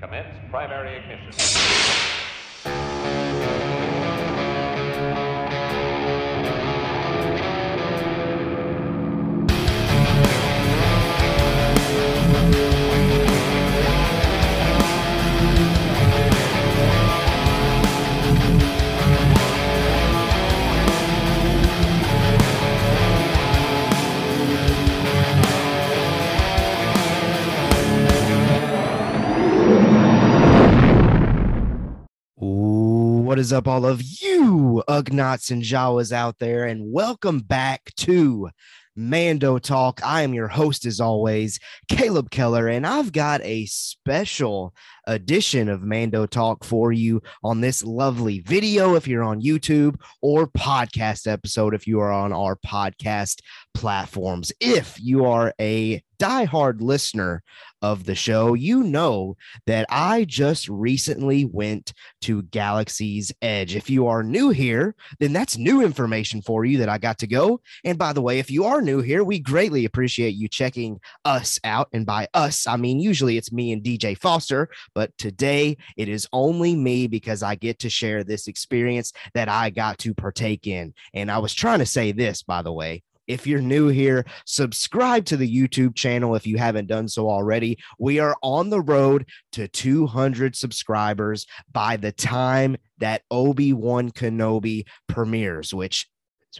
Commence primary ignition. Is up, all of you Ugnaughts and Jawas out there, and welcome back to Mando Talk. I am your host, as always, Caleb Keller, and I've got a special edition of Mando Talk for you on this lovely video if you're on YouTube or podcast episode if you are on our podcast platforms. If you are a diehard listener of the show, you know that I just recently went to Galaxy's Edge. If you are new here, then that's new information for you that I got to go. And by the way, if you are new here, we greatly appreciate you checking us out. And by us, I mean usually it's me and DJ Foster, but today it is only me because I get to share this experience that I got to partake in. And I was trying to say this, by the way. If you're new here, subscribe to the YouTube channel if you haven't done so already. We are on the road to 200 subscribers by the time that Obi Wan Kenobi premieres, which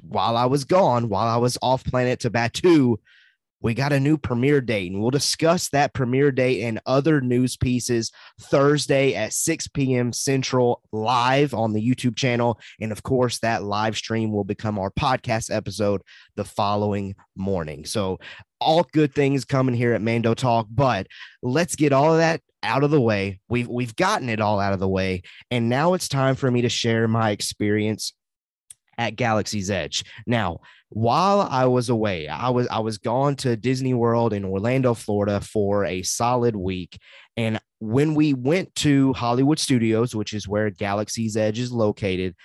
while I was gone, while I was off planet to Batuu, we got a new premiere date, and we'll discuss that premiere date and other news pieces Thursday at 6 p.m. Central live on the YouTube channel. And of course, that live stream will become our podcast episode the following morning. So, all good things coming here at Mando Talk, but let's get all of that out of the way. We've we've gotten it all out of the way, and now it's time for me to share my experience at Galaxy's Edge. Now, while I was away, I was I was gone to Disney World in Orlando, Florida for a solid week. And when we went to Hollywood Studios, which is where Galaxy's Edge is located,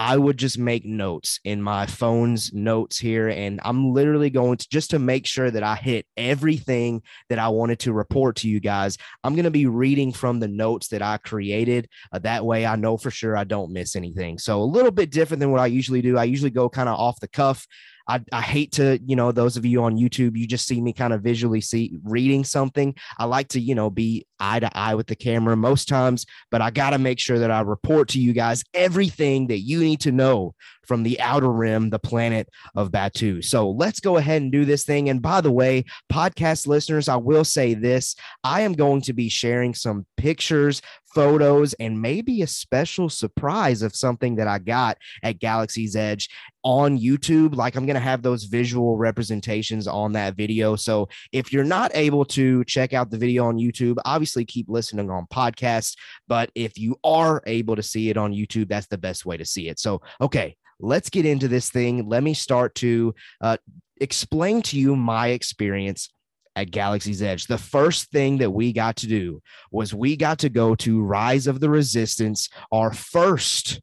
I would just make notes in my phone's notes here. And I'm literally going to just to make sure that I hit everything that I wanted to report to you guys. I'm going to be reading from the notes that I created. Uh, that way I know for sure I don't miss anything. So a little bit different than what I usually do. I usually go kind of off the cuff. I, I hate to, you know, those of you on YouTube, you just see me kind of visually see reading something. I like to, you know, be eye to eye with the camera most times, but I got to make sure that I report to you guys everything that you need to know from the outer rim, the planet of Batuu. So let's go ahead and do this thing. And by the way, podcast listeners, I will say this I am going to be sharing some pictures, photos, and maybe a special surprise of something that I got at Galaxy's Edge on YouTube. Like I'm going to have those visual representations on that video. So if you're not able to check out the video on YouTube, obviously keep listening on podcasts. But if you are able to see it on YouTube, that's the best way to see it. So, okay, let's get into this thing. Let me start to uh, explain to you my experience at Galaxy's Edge. The first thing that we got to do was we got to go to Rise of the Resistance, our first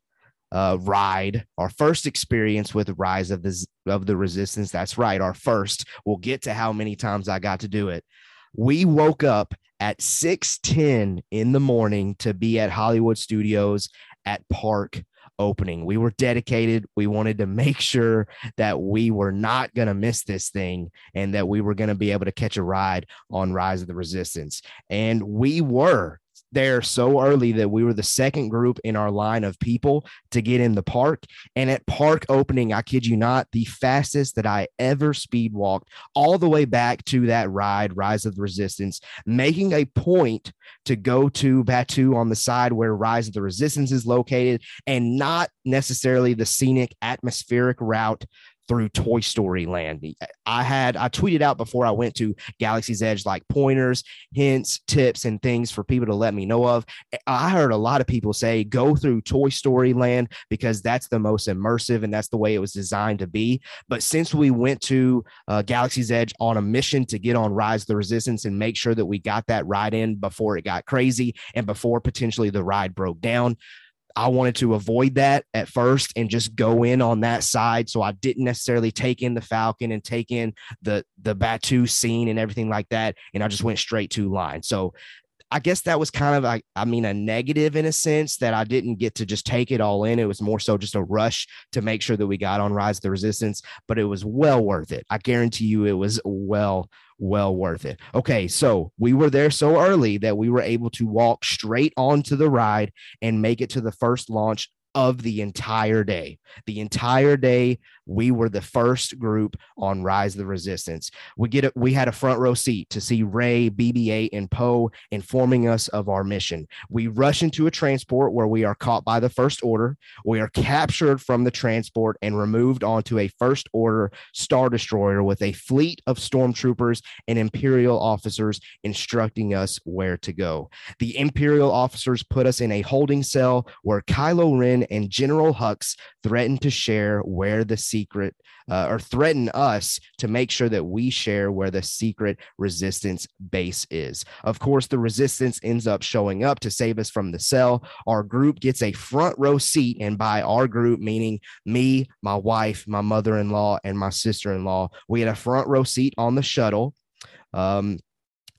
uh, ride, our first experience with Rise of the of the Resistance. That's right, our first. We'll get to how many times I got to do it. We woke up at 6:10 in the morning to be at Hollywood Studios at Park opening. We were dedicated. We wanted to make sure that we were not going to miss this thing and that we were going to be able to catch a ride on Rise of the Resistance. And we were there so early that we were the second group in our line of people to get in the park. And at park opening, I kid you not, the fastest that I ever speed walked all the way back to that ride, Rise of the Resistance, making a point to go to Batuu on the side where Rise of the Resistance is located and not necessarily the scenic atmospheric route through Toy Story Land. I had I tweeted out before I went to Galaxy's Edge like pointers, hints, tips, and things for people to let me know of. I heard a lot of people say go through Toy Story Land because that's the most immersive and that's the way it was designed to be. But since we went to uh, Galaxy's Edge on a mission to get on Rise of the Resistance and make sure that we got that ride in before it got crazy and before potentially the ride broke down. I wanted to avoid that at first and just go in on that side. So I didn't necessarily take in the Falcon and take in the the Batuu scene and everything like that. And I just went straight to line. So I guess that was kind of like, I mean, a negative in a sense that I didn't get to just take it all in. It was more so just a rush to make sure that we got on Rise the Resistance, but it was well worth it. I guarantee you it was well, well worth it. Okay, so we were there so early that we were able to walk straight onto the ride and make it to the first launch of the entire day. The entire day, we were the first group on Rise of the Resistance. We get it. We had a front row seat to see Rey, BB-8, and Poe informing us of our mission. We rush into a transport where we are caught by the First Order. We are captured from the transport and removed onto a First Order Star Destroyer with a fleet of stormtroopers and Imperial officers instructing us where to go. The Imperial officers put us in a holding cell where Kylo Ren and General Hux threatened to share where the secret uh, or threaten us to make sure that we share where the secret resistance base is. Of course, the resistance ends up showing up to save us from the cell. Our group gets a front row seat, and by our group, meaning me, my wife, my mother in law, and my sister in law, we had a front row seat on the shuttle. Um,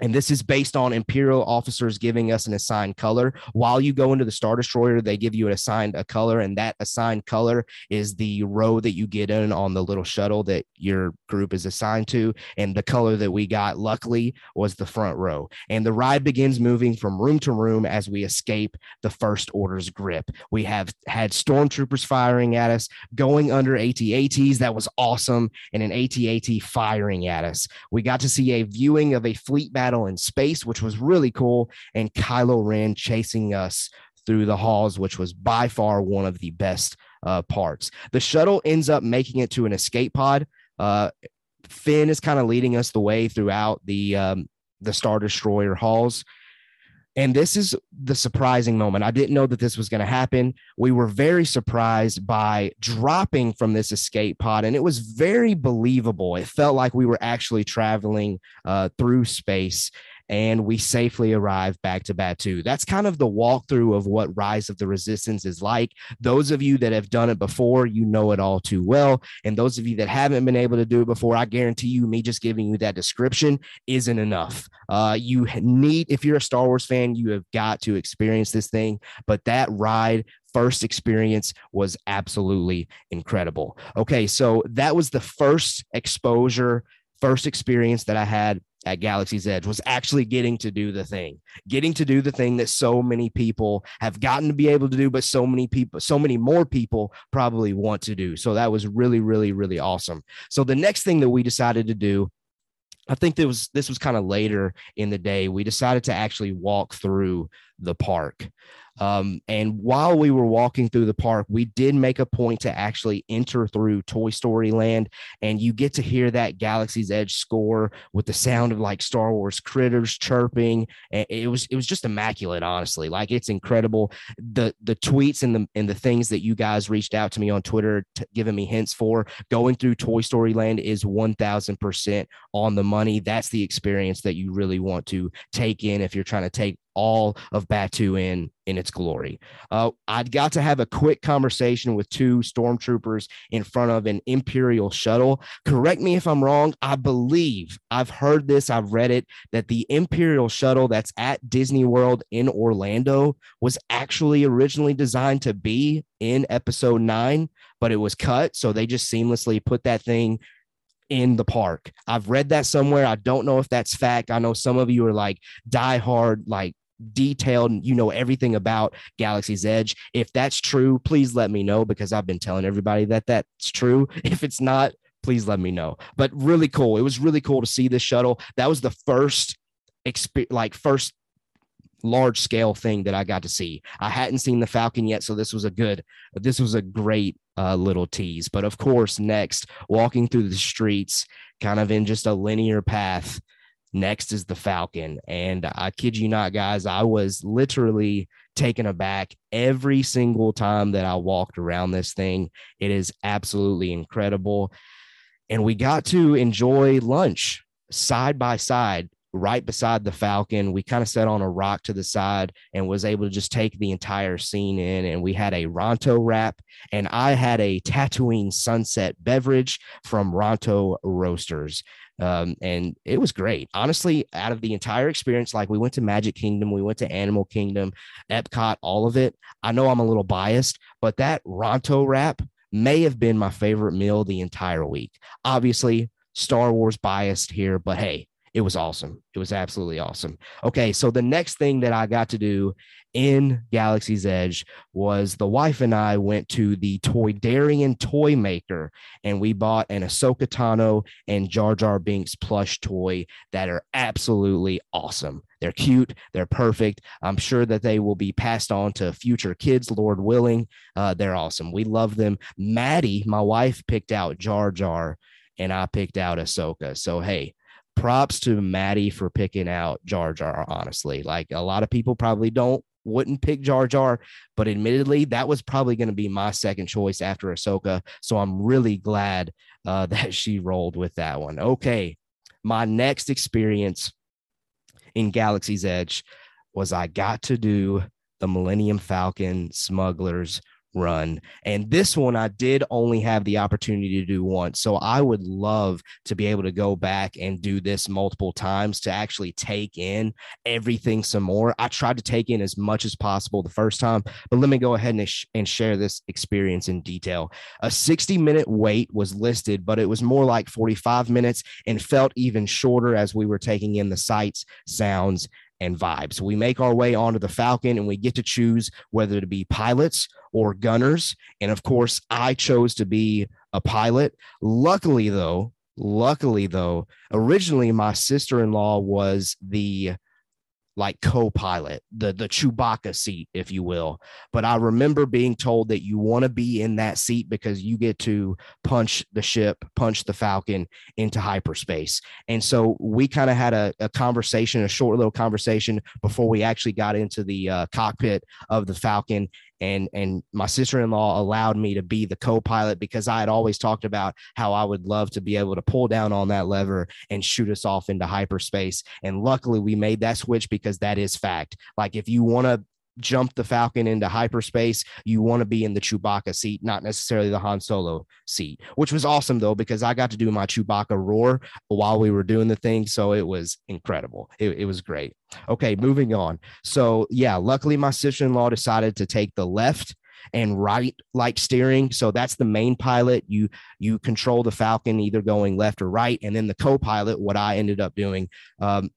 and this is based on Imperial officers giving us an assigned color. While you go into the Star Destroyer, they give you an assigned a color, and that assigned color is the row that you get in on the little shuttle that your group is assigned to. And the color that we got, luckily, was the front row. And the ride begins moving from room to room as we escape the First Order's grip. We have had stormtroopers firing at us, going under AT-ATs. That was awesome. And an AT-AT firing at us. We got to see a viewing of a fleet battle battle in space, which was really cool, and Kylo Ren chasing us through the halls, which was by far one of the best uh, parts. The shuttle ends up making it to an escape pod. Uh, Finn is kind of leading us the way throughout the um, the Star Destroyer halls. And this is the surprising moment. I didn't know that this was going to happen. We were very surprised by dropping from this escape pod, and it was very believable. It felt like we were actually traveling uh, through space and we safely arrive back to Batuu. That's kind of the walkthrough of what Rise of the Resistance is like. Those of you that have done it before, you know it all too well. And those of you that haven't been able to do it before, I guarantee you, me just giving you that description isn't enough. Uh, you need, if you're a Star Wars fan, you have got to experience this thing. But that ride first experience was absolutely incredible. Okay, so that was the first exposure, first experience that I had at Galaxy's Edge was actually getting to do the thing, getting to do the thing that so many people have gotten to be able to do, but so many people, so many more people probably want to do. So that was really, really, really awesome. So the next thing that we decided to do I think there was this was kind of later in the day. We decided to actually walk through the park. Um, and while we were walking through the park, we did make a point to actually enter through Toy Story Land, and you get to hear that Galaxy's Edge score with the sound of like Star Wars critters chirping. And it was it was just immaculate, honestly. Like it's incredible. The the tweets and the and the things that you guys reached out to me on Twitter, t- giving me hints for going through Toy Story Land is one thousand percent on the money. That's the experience that you really want to take in if you're trying to take all of Batuu in in its glory. Uh, I got to have a quick conversation with two stormtroopers in front of an Imperial shuttle. Correct me if I'm wrong. I believe I've heard this, I've read it, that the Imperial shuttle that's at Disney World in Orlando was actually originally designed to be in episode nine, but it was cut. So they just seamlessly put that thing in the park. I've read that somewhere. I don't know if that's fact. I know some of you are like diehard, like detailed you know everything about Galaxy's Edge. If that's true, please let me know because I've been telling everybody that that's true. If it's not, please let me know. But really cool. It was really cool to see this shuttle. That was the first experience, like first large scale thing that I got to see. I hadn't seen the Falcon yet, so this was a good, this was a great uh, little tease. But of course, next, walking through the streets, kind of in just a linear path, Next is the Falcon. And I kid you not, guys, I was literally taken aback every single time that I walked around this thing. It is absolutely incredible. And we got to enjoy lunch side by side. Right beside the Falcon. We kind of sat on a rock to the side and was able to just take the entire scene in. And we had a Ronto wrap, and I had a Tatooine Sunset beverage from Ronto Roasters. Um, and it was great. Honestly, out of the entire experience, like we went to Magic Kingdom, we went to Animal Kingdom, Epcot, all of it. I know I'm a little biased, but that Ronto wrap may have been my favorite meal the entire week. Obviously, Star Wars biased here, but hey, it was awesome. It was absolutely awesome. Okay, so the next thing that I got to do in Galaxy's Edge was the wife and I went to the Toydarian Toy Maker and we bought an Ahsoka Tano and Jar Jar Binks plush toy that are absolutely awesome. They're cute. They're perfect. I'm sure that they will be passed on to future kids, Lord willing. Uh, they're awesome. We love them. Maddie, my wife, picked out Jar Jar, and I picked out Ahsoka. So hey, props to Maddie for picking out Jar Jar. Honestly, like a lot of people probably don't wouldn't pick Jar Jar, but admittedly, that was probably going to be my second choice after Ahsoka. So I'm really glad uh, that she rolled with that one. Okay, my next experience in Galaxy's Edge was I got to do the Millennium Falcon Smugglers run. And this one I did only have the opportunity to do once. So I would love to be able to go back and do this multiple times to actually take in everything some more. I tried to take in as much as possible the first time, but let me go ahead and, sh- and share this experience in detail. A 60 minute wait was listed, but it was more like 45 minutes and felt even shorter as we were taking in the sights, sounds, and vibes. We make our way onto the Falcon and we get to choose whether to be pilots or gunners. And of course, I chose to be a pilot. Luckily, though, luckily, though, originally my sister in law was the like co-pilot, the the Chewbacca seat, if you will. But I remember being told that you want to be in that seat because you get to punch the ship, punch the Falcon into hyperspace. And so we kind of had a, a, conversation, a short little conversation before we actually got into the uh, cockpit of the Falcon and and my sister-in-law allowed me to be the co-pilot because I had always talked about how I would love to be able to pull down on that lever and shoot us off into hyperspace. And luckily we made that switch because that is fact. Like if you want to jump the Falcon into hyperspace, you want to be in the Chewbacca seat, not necessarily the Han Solo seat, which was awesome though, because I got to do my Chewbacca roar while we were doing the thing. So it was incredible. It, it was great. Okay, moving on. So, yeah, luckily my sister in law decided to take the left and right like steering so that's the main pilot you you control the falcon either going left or right and then the co-pilot what i ended up doing um,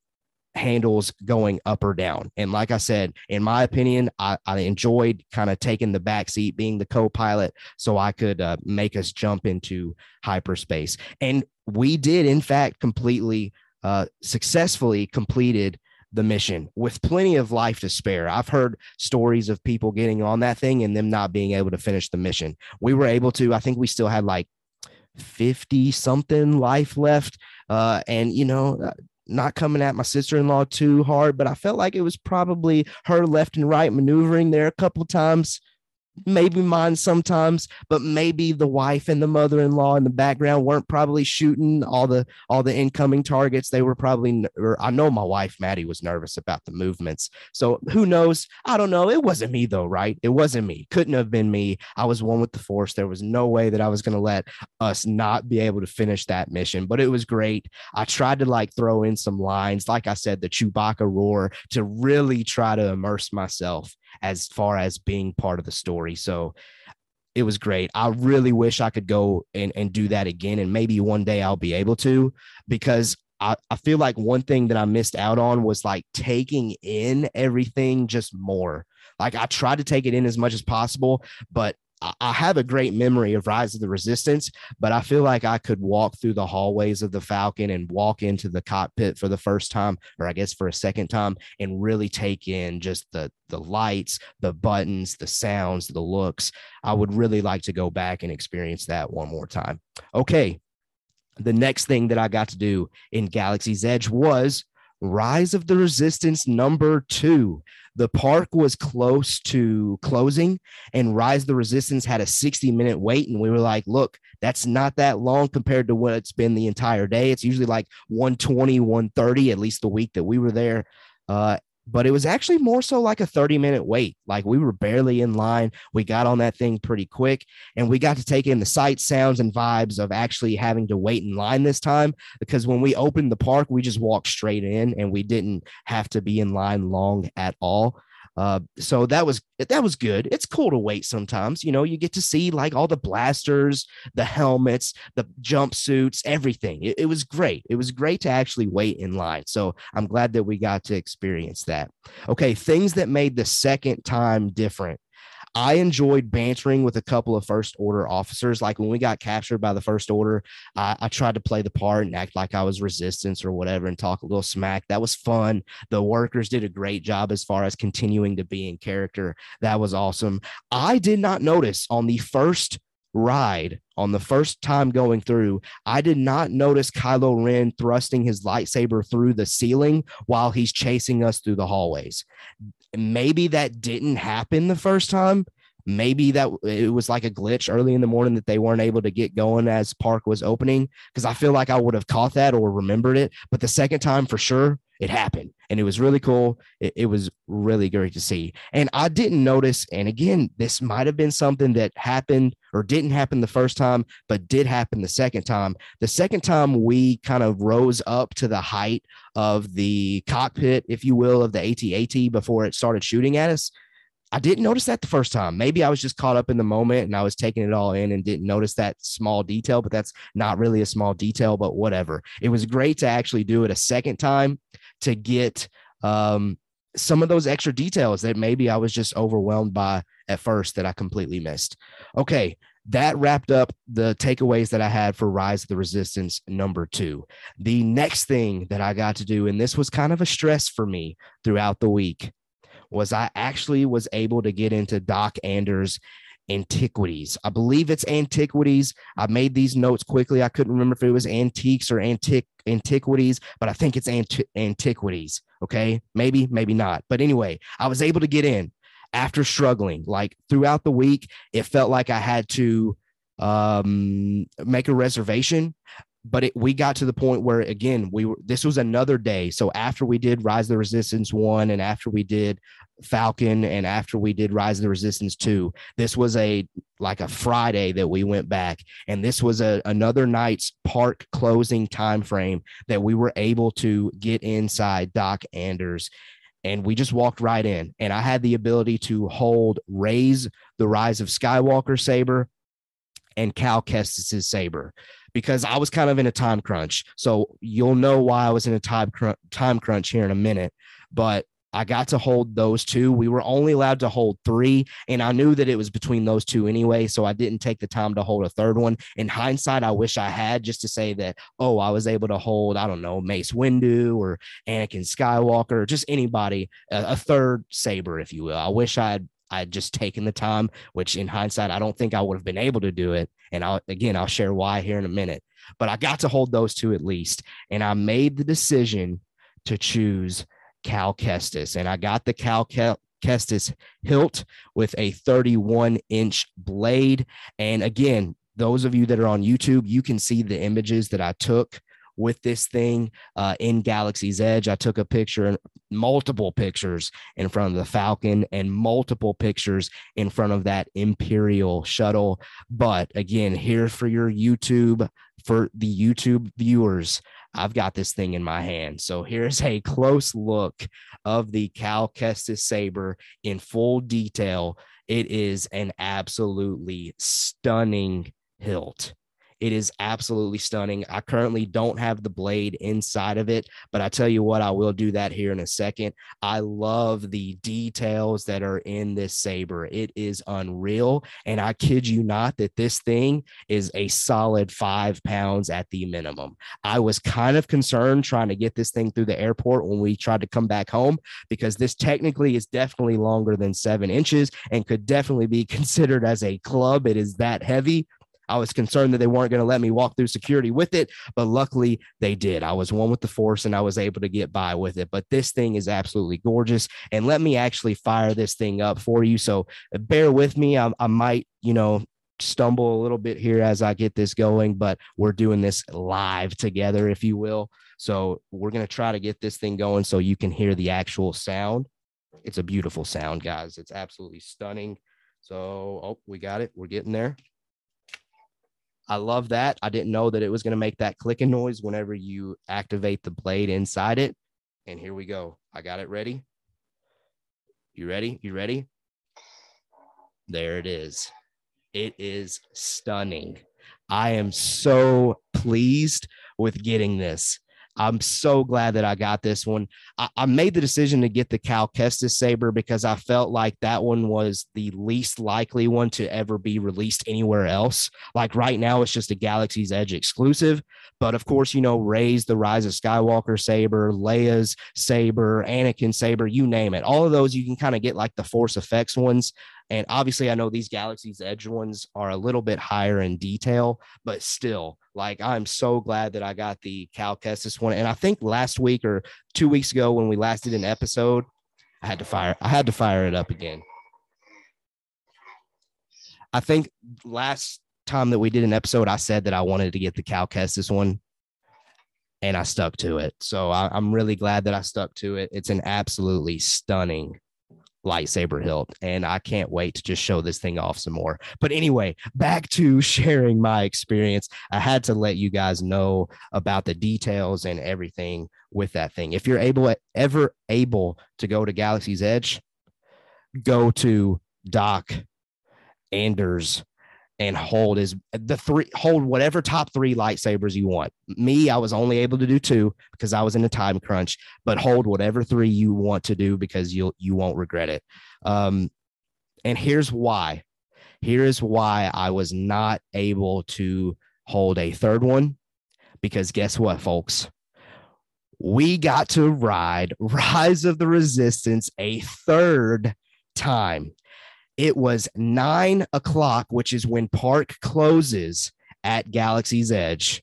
handles going up or down. And like I said, in my opinion, I, I enjoyed kind of taking the back seat, being the co pilot, so I could uh, make us jump into hyperspace. And we did, in fact, completely uh, successfully completed the mission with plenty of life to spare. I've heard stories of people getting on that thing and them not being able to finish the mission. We were able to, I think we still had like 50 something life left. Uh, and, you know, uh, not coming at my sister-in-law too hard, but I felt like it was probably her left and right maneuvering there a couple times maybe mine sometimes but maybe the wife and the mother-in-law in the background weren't probably shooting all the all the incoming targets. They were probably or i know my wife maddie was nervous about the movements. So who knows? I don't know. It wasn't me though right? It wasn't me. Couldn't have been me. I was one with the force. There was no way that i was going to let us not be able to finish that mission but it was great. I tried to like throw in some lines like i said the chewbacca roar to really try to immerse myself as far as being part of the story. So it was great. I really wish I could go and, and do that again. And maybe one day I'll be able to because I, I feel like one thing that I missed out on was like taking in everything just more. Like I tried to take it in as much as possible, but I have a great memory of Rise of the Resistance, but I feel like I could walk through the hallways of the Falcon and walk into the cockpit for the first time, or I guess for a second time, and really take in just the the lights, the buttons, the sounds, the looks. I would really like to go back and experience that one more time. Okay. The next thing that I got to do in Galaxy's Edge was Rise of the Resistance number two. The park was close to closing, and Rise of the Resistance had a 60 minute wait. And we were like, look, that's not that long compared to what it's been the entire day. It's usually like 120, 130, at least the week that we were there. Uh, but it was actually more so like a 30 minute wait. Like we were barely in line. We got on that thing pretty quick and we got to take in the sights, sounds, and vibes of actually having to wait in line this time. Because when we opened the park, we just walked straight in and we didn't have to be in line long at all. Uh, so that was that was good. It's cool to wait sometimes. You know, you get to see like all the blasters, the helmets, the jumpsuits, everything. It, it was great. It was great to actually wait in line. So I'm glad that we got to experience that. Okay, things that made the second time different. I enjoyed bantering with a couple of first order officers. Like when we got captured by the first order, I, I, tried to play the part and act like I was resistance or whatever and talk a little smack. That was fun. The workers did a great job as far as continuing to be in character. That was awesome. I did not notice on the first ride on the first time going through, I did not notice Kylo Ren thrusting his lightsaber through the ceiling while he's chasing us through the hallways maybe that didn't happen the first time. Maybe that it was like a glitch early in the morning that they weren't able to get going as park was opening. Cause I feel like I would have caught that or remembered it. But the second time for sure, it happened and it was really cool. It, it, was really great to see. And I didn't notice, and again, this might have been something that happened or didn't happen the first time, but did happen the second time. The second time we kind of rose up to the height of the cockpit, if you will, of the AT-AT before it started shooting at us. I didn't notice that the first time. Maybe I was just caught up in the moment and I was taking it all in and didn't notice that small detail, but that's not really a small detail, but whatever. It was great to actually do it a second time to get um, some of those extra details that maybe I was just overwhelmed by at first that I completely missed. Okay, that wrapped up the takeaways that I had for Rise of the Resistance number two. The next thing that I got to do, and this was kind of a stress for me throughout the week, was I actually was able to get into Dok-Ondar's antiquities. I believe it's antiquities. I made these notes quickly. I couldn't remember if it was antiques or antique antiquities, but I think it's anti- antiquities. Okay. Maybe, maybe not. But anyway, I was able to get in after struggling. Like throughout the week, it felt like I had to um, make a reservation but it, we got to the point where again we were this was another day so after we did rise the resistance one and after we did falcon and after we did rise of the resistance two this was a like a friday that we went back and this was a another night's park closing time frame that we were able to get inside doc anders and we just walked right in and i had the ability to hold Rey's the rise of skywalker saber and cal kestis's saber because I was kind of in a time crunch. So you'll know why I was in a time cr- time crunch here in a minute. But I got to hold those two. We were only allowed to hold three, and I knew that it was between those two anyway. So I didn't take the time to hold a third one. In hindsight, I wish I had just to say that, oh, I was able to hold, I don't know, Mace Windu or Anakin Skywalker, or just anybody, a, a third saber, if you will. I wish I had I'd just taken the time, which in hindsight, I don't think I would have been able to do it. And I'll again, I'll share why here in a minute. But I got to hold those two at least. And I made the decision to choose Cal Kestis. And I got the Cal Kestis hilt with a 31 inch blade. And again, those of you that are on YouTube, you can see the images that I took with this thing uh, in Galaxy's Edge. I took a picture, and multiple pictures in front of the Falcon, and multiple pictures in front of that Imperial shuttle. But again, here for your YouTube, for the YouTube viewers, I've got this thing in my hand. So here's a close look of the Cal Kestis Saber in full detail. It is an absolutely stunning hilt. It is absolutely stunning. I currently don't have the blade inside of it, but I tell you what, I will do that here in a second. I love the details that are in this saber. It is unreal. And I kid you not that this thing is a solid five pounds at the minimum. I was kind of concerned trying to get this thing through the airport when we tried to come back home because this technically is definitely longer than seven inches and could definitely be considered as a club. It is that heavy. I was concerned that they weren't going to let me walk through security with it, but luckily they did. I was one with the force and I was able to get by with it. But this thing is absolutely gorgeous. And let me actually fire this thing up for you. So uh, bear with me. I, I might, you know, stumble a little bit here as I get this going, but we're doing this live together, if you will. So we're going to try to get this thing going so you can hear the actual sound. It's a beautiful sound, guys. It's absolutely stunning. So, oh, we got it. We're getting there. I love that. I didn't know that it was going to make that clicking noise whenever you activate the blade inside it. And here we go. I got it ready. You ready? You ready? There it is. It is stunning. I am so pleased with getting this. I'm so glad that I got this one. I, I, made the decision to get the Cal Kestis Saber because I felt like that one was the least likely one to ever be released anywhere else. Like right now, it's just a Galaxy's Edge exclusive. But of course, you know, Rey's the Rise of Skywalker Saber, Leia's Saber, Anakin Saber, you name it. All of those you can kind of get like the Force Effects ones. And obviously, I know these Galaxy's Edge ones are a little bit higher in detail, but still, like I'm so glad that I got the Cal Kestis one. And I think last week or two weeks ago when we last did an episode, I had to fire, I had to fire it up again. I think last time that we did an episode, I said that I wanted to get the Cal Kestis one. And I stuck to it. So I, I'm really glad that I stuck to it. It's an absolutely stunning lightsaber hilt and i can't wait to just show this thing off some more but anyway back to sharing my experience i had to let you guys know about the details and everything with that thing if you're able ever able to go to galaxy's edge go to doc anders and hold is the three hold whatever top three lightsabers you want. Me, I was only able to do two because I was in a time crunch, but hold whatever three you want to do because you'll you won't regret it. Um, and here's why. Here is why I was not able to hold a third one because guess what, folks? We got to ride Rise of the Resistance a third time. It was nine o'clock, which is when park closes at Galaxy's Edge.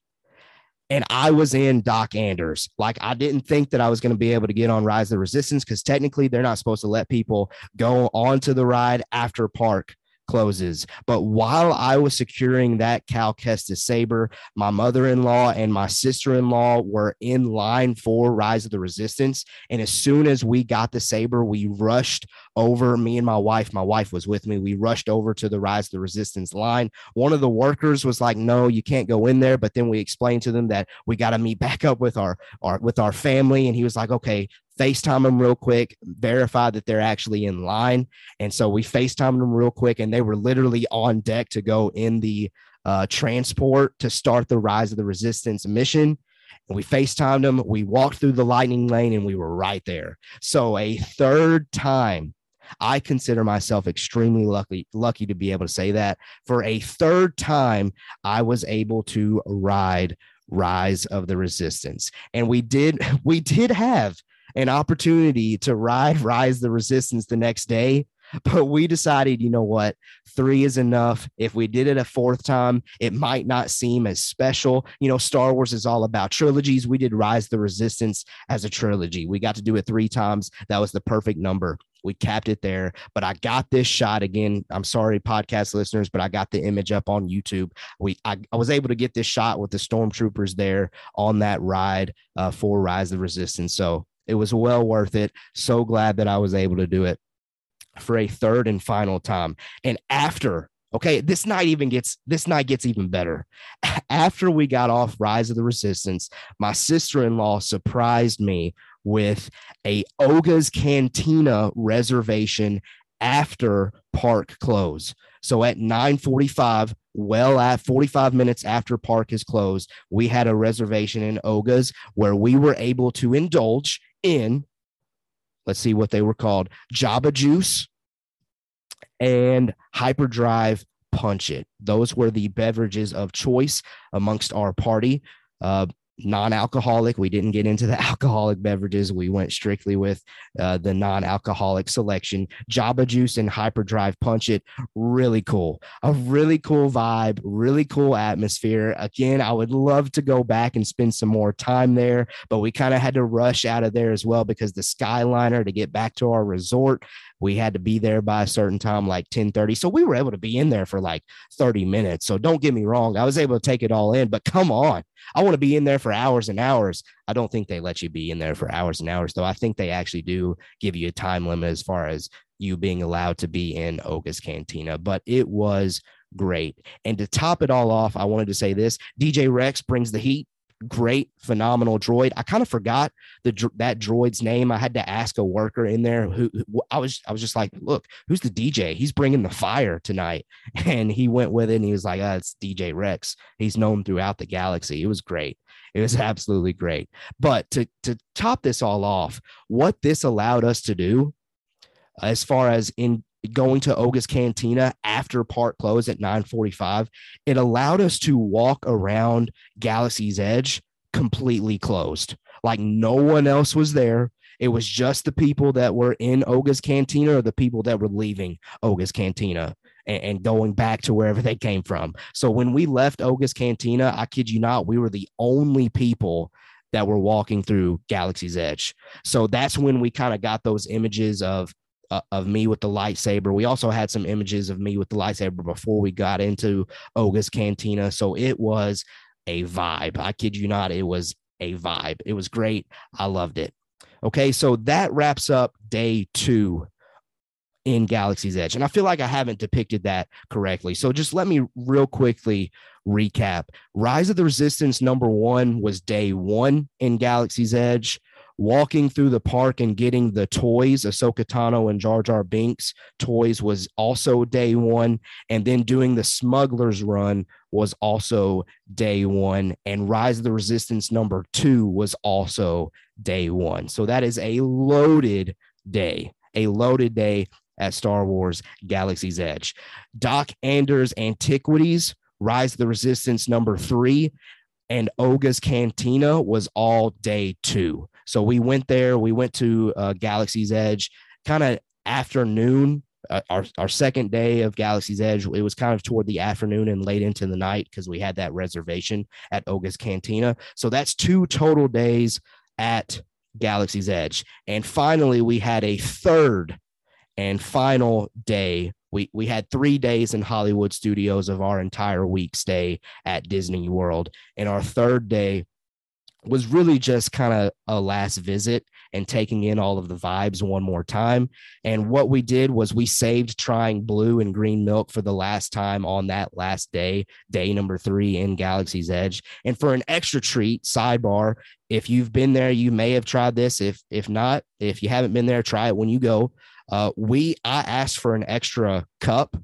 And I was in Dok-Ondar's. Like, I didn't think that I was going to be able to get on Rise of the Resistance because technically they're not supposed to let people go onto the ride after park closes. But while I was securing that Cal Kestis Saber, my mother in law and my sister in law were in line for Rise of the Resistance. And as soon as we got the Saber, we rushed over. Me and my wife, my wife was with me. We rushed over to the Rise of the Resistance line. One of the workers was like, "No, you can't go in there." But then we explained to them that we got to meet back up with our, our with our family, and he was like, "Okay, FaceTime them real quick, verify that they're actually in line. And so we FaceTime them real quick, and they were literally on deck to go in the uh, transport to start the Rise of the Resistance mission. And we FaceTimed them. We walked through the lightning lane, and we were right there. So a third time, I consider myself extremely lucky lucky to be able to say that. For a third time, I was able to ride Rise of the Resistance. And we did we did have an opportunity to ride Rise the Resistance the next day. But we decided, you know what? Three is enough. If we did it a fourth time, it might not seem as special. You know, Star Wars is all about trilogies. We did Rise the Resistance as a trilogy. We got to do it three times. That was the perfect number. We capped it there. But I got this shot again. I'm sorry, podcast listeners, but I got the image up on YouTube. We I, I was able to get this shot with the stormtroopers there on that ride uh, for Rise the Resistance. So it was well worth it. So glad that I was able to do it for a third and final time. And after, okay, this night even gets this night gets even better. After we got off Rise of the Resistance, my sister-in-law surprised me with a Oga's Cantina reservation after park close. So at 9:45, well at 45 minutes after park is closed, we had a reservation in Oga's where we were able to indulge in, let's see what they were called, Jabba Juice and Hyperdrive Punch It. Those were the beverages of choice amongst our party. Uh, non-alcoholic. We didn't get into the alcoholic beverages. We went strictly with uh, the non-alcoholic selection. Jabba Juice and Hyperdrive Punch It, really cool. A really cool vibe, really cool atmosphere. Again, I would love to go back and spend some more time there, but we kind of had to rush out of there as well because the Skyliner to get back to our resort we had to be there by a certain time like 10:30 so we were able to be in there for like 30 minutes. So don't get me wrong I was able to take it all in but come on. I want to be in there for hours and hours. I don't think they let you be in there for hours and hours though. I think they actually do give you a time limit as far as you being allowed to be in Oga's Cantina but it was great. And to top it all off I wanted to say this. DJ Rex brings the heat great, phenomenal droid. I kind of forgot the that droid's name. I had to ask a worker in there who, who, I was. I was just like, "Look, who's the DJ? He's bringing the fire tonight." And he went with it, and he was like, oh, "It's DJ Rex. He's known throughout the galaxy." It was great. It was absolutely great. But to to top this all off, what this allowed us to do, as far as in going to Oga's Cantina after park closed at 9:45, it allowed us to walk around Galaxy's Edge completely closed. Like no one else was there. It was just the people that were in Oga's Cantina or the people that were leaving Oga's Cantina and, and going back to wherever they came from. So when we left Oga's Cantina, I kid you not, we were the only people that were walking through Galaxy's Edge. So that's when we kind of got those images of uh, of me with the lightsaber. We also had some images of me with the lightsaber before we got into Oga's Cantina. So it was a vibe. I kid you not, it was a vibe. It was great. I loved it. Okay, so that wraps up day two in Galaxy's Edge. And I feel like I haven't depicted that correctly. So just let me real quickly recap. Rise of the Resistance number one was day one in Galaxy's Edge walking through the park and getting the toys, Ahsoka Tano and Jar Jar Binks toys was also day one. And then doing the Smuggler's Run was also day one. And Rise of the Resistance number two was also day one. So that is a loaded day, a loaded day at Star Wars Galaxy's Edge. Doc Anders Antiquities, Rise of the Resistance number three, and Oga's Cantina was all day two. So we went there. We went to uh, Galaxy's Edge, kind of afternoon. Uh, our our second day of Galaxy's Edge, it was kind of toward the afternoon and late into the night because we had that reservation at Oga's Cantina. So that's two total days at Galaxy's Edge. And finally, we had a third and final day. We we had three days in Hollywood Studios of our entire week stay at Disney World, and our third day was really just kind of a last visit and taking in all of the vibes one more time. And what we did was we saved trying blue and green milk for the last time on that last day, day number three in Galaxy's Edge. And for an extra treat, sidebar, if you've been there, you may have tried this. If if not, if you haven't been there, try it when you go. Uh, we I asked for an extra cup.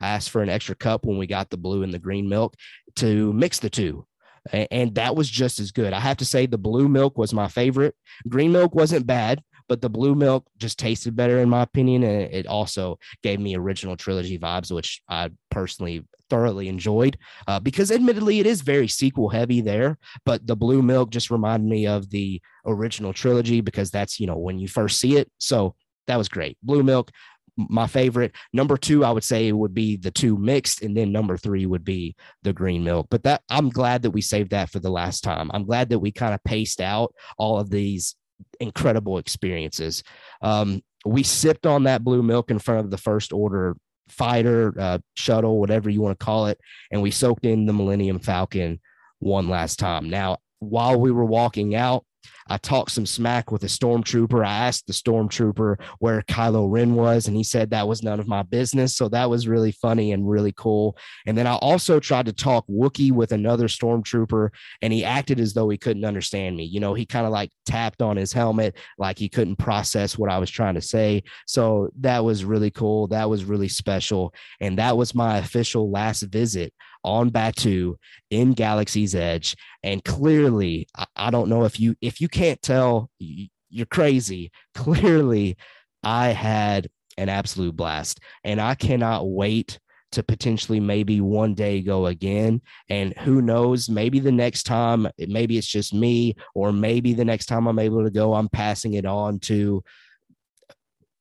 I asked for an extra cup when we got the blue and the green milk to mix the two and that was just as good. I have to say the blue milk was my favorite. Green milk wasn't bad, but the blue milk just tasted better in my opinion, and it also gave me original trilogy vibes, which I personally thoroughly enjoyed. Uh, because admittedly, it is very sequel heavy there, but the blue milk just reminded me of the original trilogy because that's you know when you first see it. So that was great. Blue milk, my favorite. Number two, I would say it would be the two mixed, and then number three would be the green milk. But that I'm glad that we saved that for the last time. I'm glad that we kind of paced out all of these incredible experiences. Um, we sipped on that blue milk in front of the first order fighter, uh, shuttle, whatever you want to call it, and we soaked in the Millennium Falcon one last time. Now, while we were walking out, I talked some smack with a stormtrooper. I asked the stormtrooper where Kylo Ren was, and he said that was none of my business. So that was really funny and really cool. And then I also tried to talk Wookiee with another stormtrooper, and he acted as though he couldn't understand me. You know, he kind of like tapped on his helmet, like he couldn't process what I was trying to say. So that was really cool. That was really special. And that was my official last visit on Batuu in Galaxy's Edge. And clearly, I, I don't know if you if you can't tell, you're crazy. Clearly, I had an absolute blast, and I cannot wait to potentially maybe one day go again. And who knows, maybe the next time, maybe it's just me, or maybe the next time I'm able to go, I'm passing it on to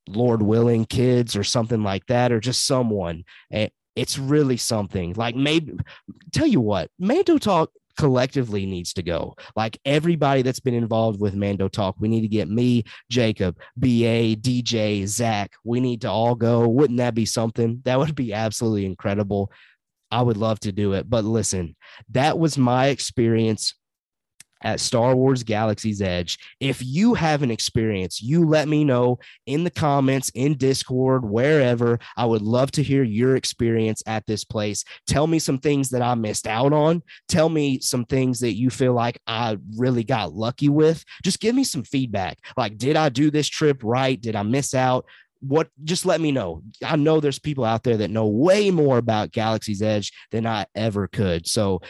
Lord willing kids or something like that, or just someone. It's really something like maybe tell you what, Mando Talk collectively needs to go. Like everybody that's been involved with Mando Talk, we need to get me, Jacob, BA, DJ, Zach. We need to all go. Wouldn't that be something? That would be absolutely incredible. I would love to do it. But listen, that was my experience at Star Wars Galaxy's Edge. If you have an experience, you let me know in the comments, in Discord, wherever. I would love to hear your experience at this place. Tell me some things that I missed out on. Tell me some things that you feel like I really got lucky with. Just give me some feedback. Like, did I do this trip right? Did I miss out? what just let me know. I know there's people out there that know way more about Galaxy's Edge than I ever could. So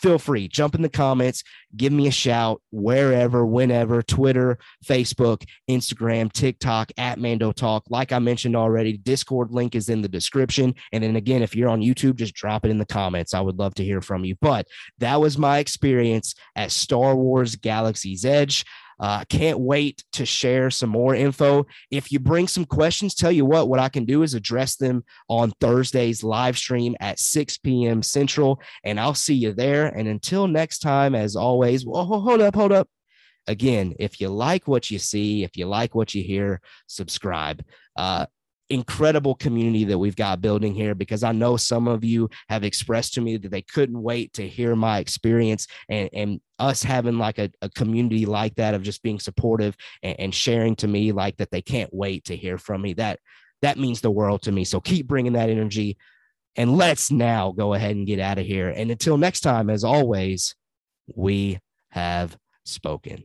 feel free, jump in the comments, give me a shout wherever, whenever, Twitter, Facebook, Instagram, TikTok, at Mando Talk. Like I mentioned already, Discord link is in the description. And then again, if you're on YouTube, just drop it in the comments. I would love to hear from you. But that was my experience at Star Wars Galaxy's Edge. Uh, can't wait to share some more info. If you bring some questions, tell you what, what I can do is address them on Thursday's live stream at 6 p.m. Central, and I'll see you there. And until next time, as always, hold up, hold up. Again, if you like what you see, if you like what you hear, subscribe. Uh, incredible community that we've got building here because I know some of you have expressed to me that they couldn't wait to hear my experience and, and us having like a, a community like that of just being supportive and, and sharing to me like that they can't wait to hear from me. That that means the world to me. So keep bringing that energy and let's now go ahead and get out of here. And until next time, as always, we have spoken.